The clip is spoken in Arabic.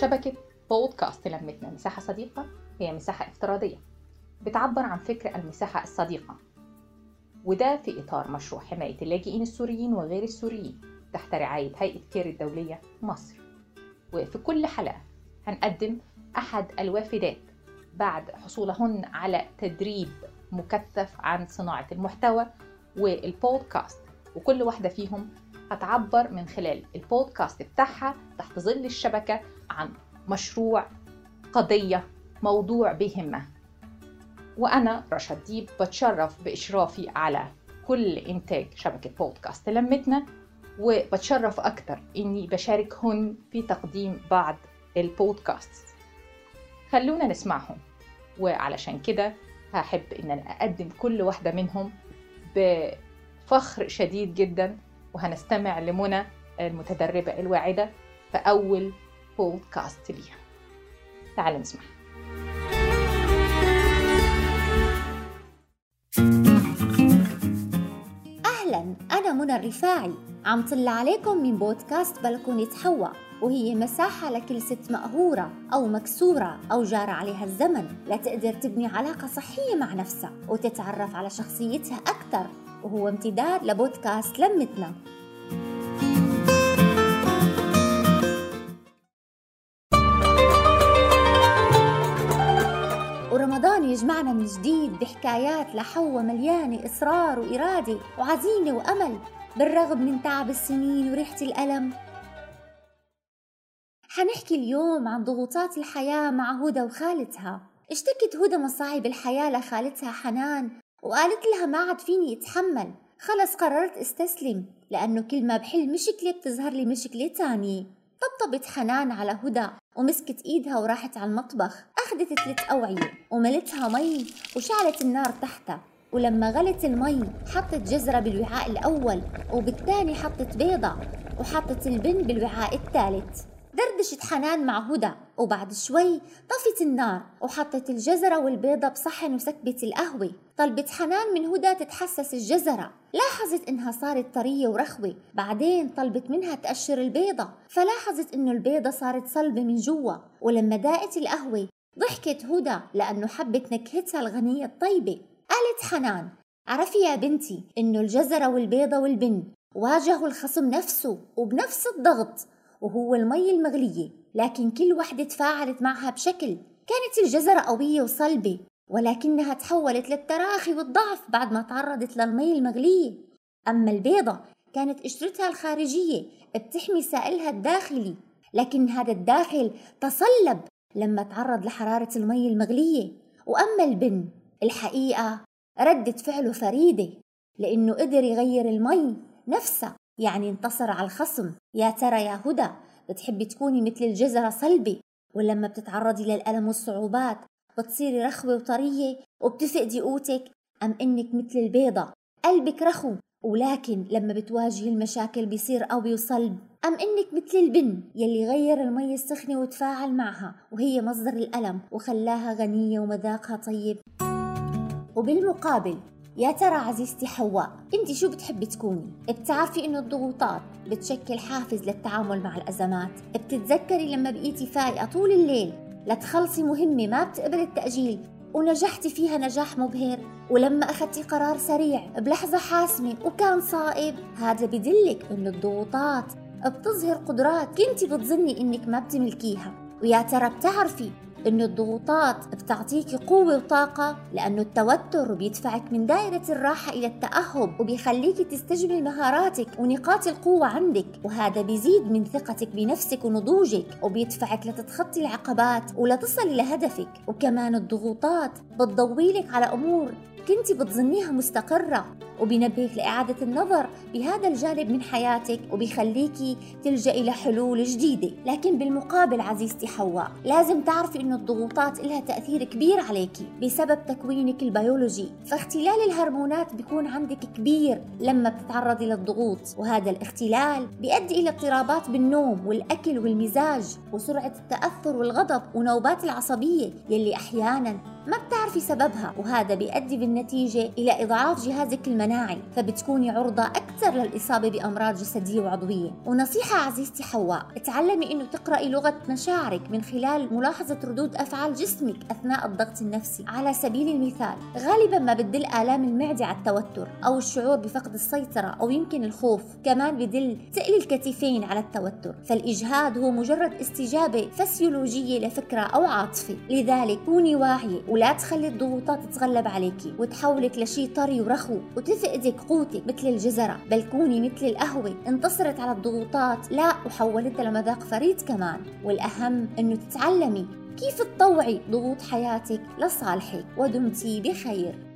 شبكة بودكاست لمتنا مساحة صديقة هي مساحة افتراضية بتعبر عن فكر المساحة الصديقة. وده في إطار مشروع حماية اللاجئين السوريين وغير السوريين تحت رعاية هيئة كير الدولية مصر. وفي كل حلقة هنقدم أحد الوافدات بعد حصولهن على تدريب مكثف عن صناعة المحتوى والبودكاست وكل واحدة فيهم هتعبر من خلال البودكاست بتاعها تحت ظل الشبكة عن مشروع قضية موضوع بيهمها وأنا رشا ديب بتشرف بإشرافي على كل إنتاج شبكة بودكاست لمتنا وبتشرف أكتر إني بشاركهن في تقديم بعض البودكاست. خلونا نسمعهم وعلشان كده هحب إن أنا أقدم كل واحدة منهم بفخر شديد جدا وهنستمع لمنى المتدربة الواعدة في أول بودكاست ليها. تعال نسمع. أهلا أنا منى الرفاعي. عم طل عليكم من بودكاست بلكونة حواء وهي مساحة لكل ست مقهورة أو مكسورة أو جار عليها الزمن. لتقدر تبني علاقة صحية مع نفسها وتتعرف على شخصيتها أكثر وهو امتداد لبودكاست لمتنا. ورمضان يجمعنا من جديد بحكايات لحوة مليانة إصرار وإرادة وعزيمة وأمل بالرغم من تعب السنين وريحة الألم. حنحكي اليوم عن ضغوطات الحياة مع هدى وخالتها. اشتكت هدى مصاعب الحياة لخالتها حنان وقالت لها ما عاد فيني اتحمل خلص قررت استسلم لأنه كل ما بحل مشكلة بتظهر لي مشكلة تانية. طبطبت حنان على هدى ومسكت إيدها وراحت على المطبخ. أخذت ثلاث أوعية وملتها مي وشعلت النار تحتها. ولما غلت المي حطت جزرة بالوعاء الأول وبالثاني حطت بيضة وحطت البن بالوعاء الثالث. دردشت حنان مع هدى وبعد شوي طفت النار وحطت الجزرة والبيضة بصحن وسكبت القهوة. طلبت حنان من هدى تتحسس الجزرة. لاحظت إنها صارت طرية ورخوة. بعدين طلبت منها تقشر البيضة. فلاحظت إنه البيضة صارت صلبة من جوا. ولما داقت القهوة ضحكت هدى لأنه حبت نكهتها الغنية الطيبة. قالت حنان عرفي يا بنتي إنه الجزرة والبيضة والبن واجهوا الخصم نفسه وبنفس الضغط وهو المي المغلية لكن كل وحدة تفاعلت معها بشكل كانت الجزرة قوية وصلبة ولكنها تحولت للتراخي والضعف بعد ما تعرضت للمي المغلية. أما البيضة كانت قشرتها الخارجية بتحمي سائلها الداخلي لكن هذا الداخل تصلب لما تعرض لحرارة المي المغلية. وأما البن الحقيقة ردة فعله فريدة لأنه قدر يغير المي نفسها يعني انتصر على الخصم. يا ترى يا هدى بتحبي تكوني مثل الجزرة صلبة ولما بتتعرضي للألم والصعوبات بتصيري رخوة وطرية وبتفقدي قوتك أم إنك مثل البيضة؟ قلبك رخو. ولكن لما بتواجهي المشاكل بيصير قوي وصلب. أم إنك مثل البن يلي غير المي السخنة وتفاعل معها وهي مصدر الألم وخلاها غنية ومذاقها طيب. وبالمقابل يا ترى عزيزتي حواء انت شو بتحبي تكوني؟ بتعرفي إنه الضغوطات بتشكل حافز للتعامل مع الأزمات. بتتذكري لما بقيتي فايقه طول الليل لتخلصي مهمة ما بتقبل التأجيل ونجحتي فيها نجاح مبهر. ولما أخذتي قرار سريع بلحظة حاسمة وكان صائب هذا بدلك إنه الضغوطات بتظهر قدرات كنتي بتظني إنك ما بتملكيها. ويا ترى بتعرفي إنه الضغوطات بتعطيكي قوة وطاقة لأنه التوتر بيدفعك من دائرة الراحة إلى التأهب وبيخليكي تستجمي مهاراتك ونقاط القوة عندك وهذا بيزيد من ثقتك بنفسك ونضوجك وبيدفعك لتتخطي العقبات ولتصلي لهدفك وكمان الضغوطات بتضويلك على أمور كنتي بتظنيها مستقرة. وبينبهك لإعادة النظر بهذا الجانب من حياتك وبيخليكي تلجئي لحلول جديدة. لكن بالمقابل عزيزتي حواء لازم تعرفي إنه الضغوطات إلها تأثير كبير عليكي بسبب تكوينك البيولوجي. فاختلال الهرمونات بيكون عندك كبير لما بتتعرضي للضغوط وهذا الاختلال بيؤدي إلى اضطرابات بالنوم والأكل والمزاج وسرعة التأثر والغضب ونوبات العصبية يلي أحيانا ما بتعرفي سببها. وهذا بيؤدي بالنتيجة إلى إضعاف جهازك المناعي. فبتكوني عرضة أكثر للإصابة بأمراض جسدية وعضوية. ونصيحة عزيزتي حواء تعلمي إنه تقرأي لغة مشاعرك من خلال ملاحظة ردود أفعال جسمك أثناء الضغط النفسي. على سبيل المثال غالبا ما بتدل آلام المعدة على التوتر أو الشعور بفقد السيطرة أو يمكن الخوف كمان بدل تقل الكتفين على التوتر. فالإجهاد هو مجرد استجابة فسيولوجية لفكرة أو عاطفة. لذلك كوني واعية ولا تخلي الضغوطات تتغلب عليكي وتحولك لشي طري ورخو وتفقدك قوتك مثل الجزرة بل كوني مثل القهوة انتصرت على الضغوطات. لا وحولتها لمذاق فريد كمان. والأهم أنه تتعلمي كيف تطوعي ضغوط حياتك لصالحك ودمتي بخير.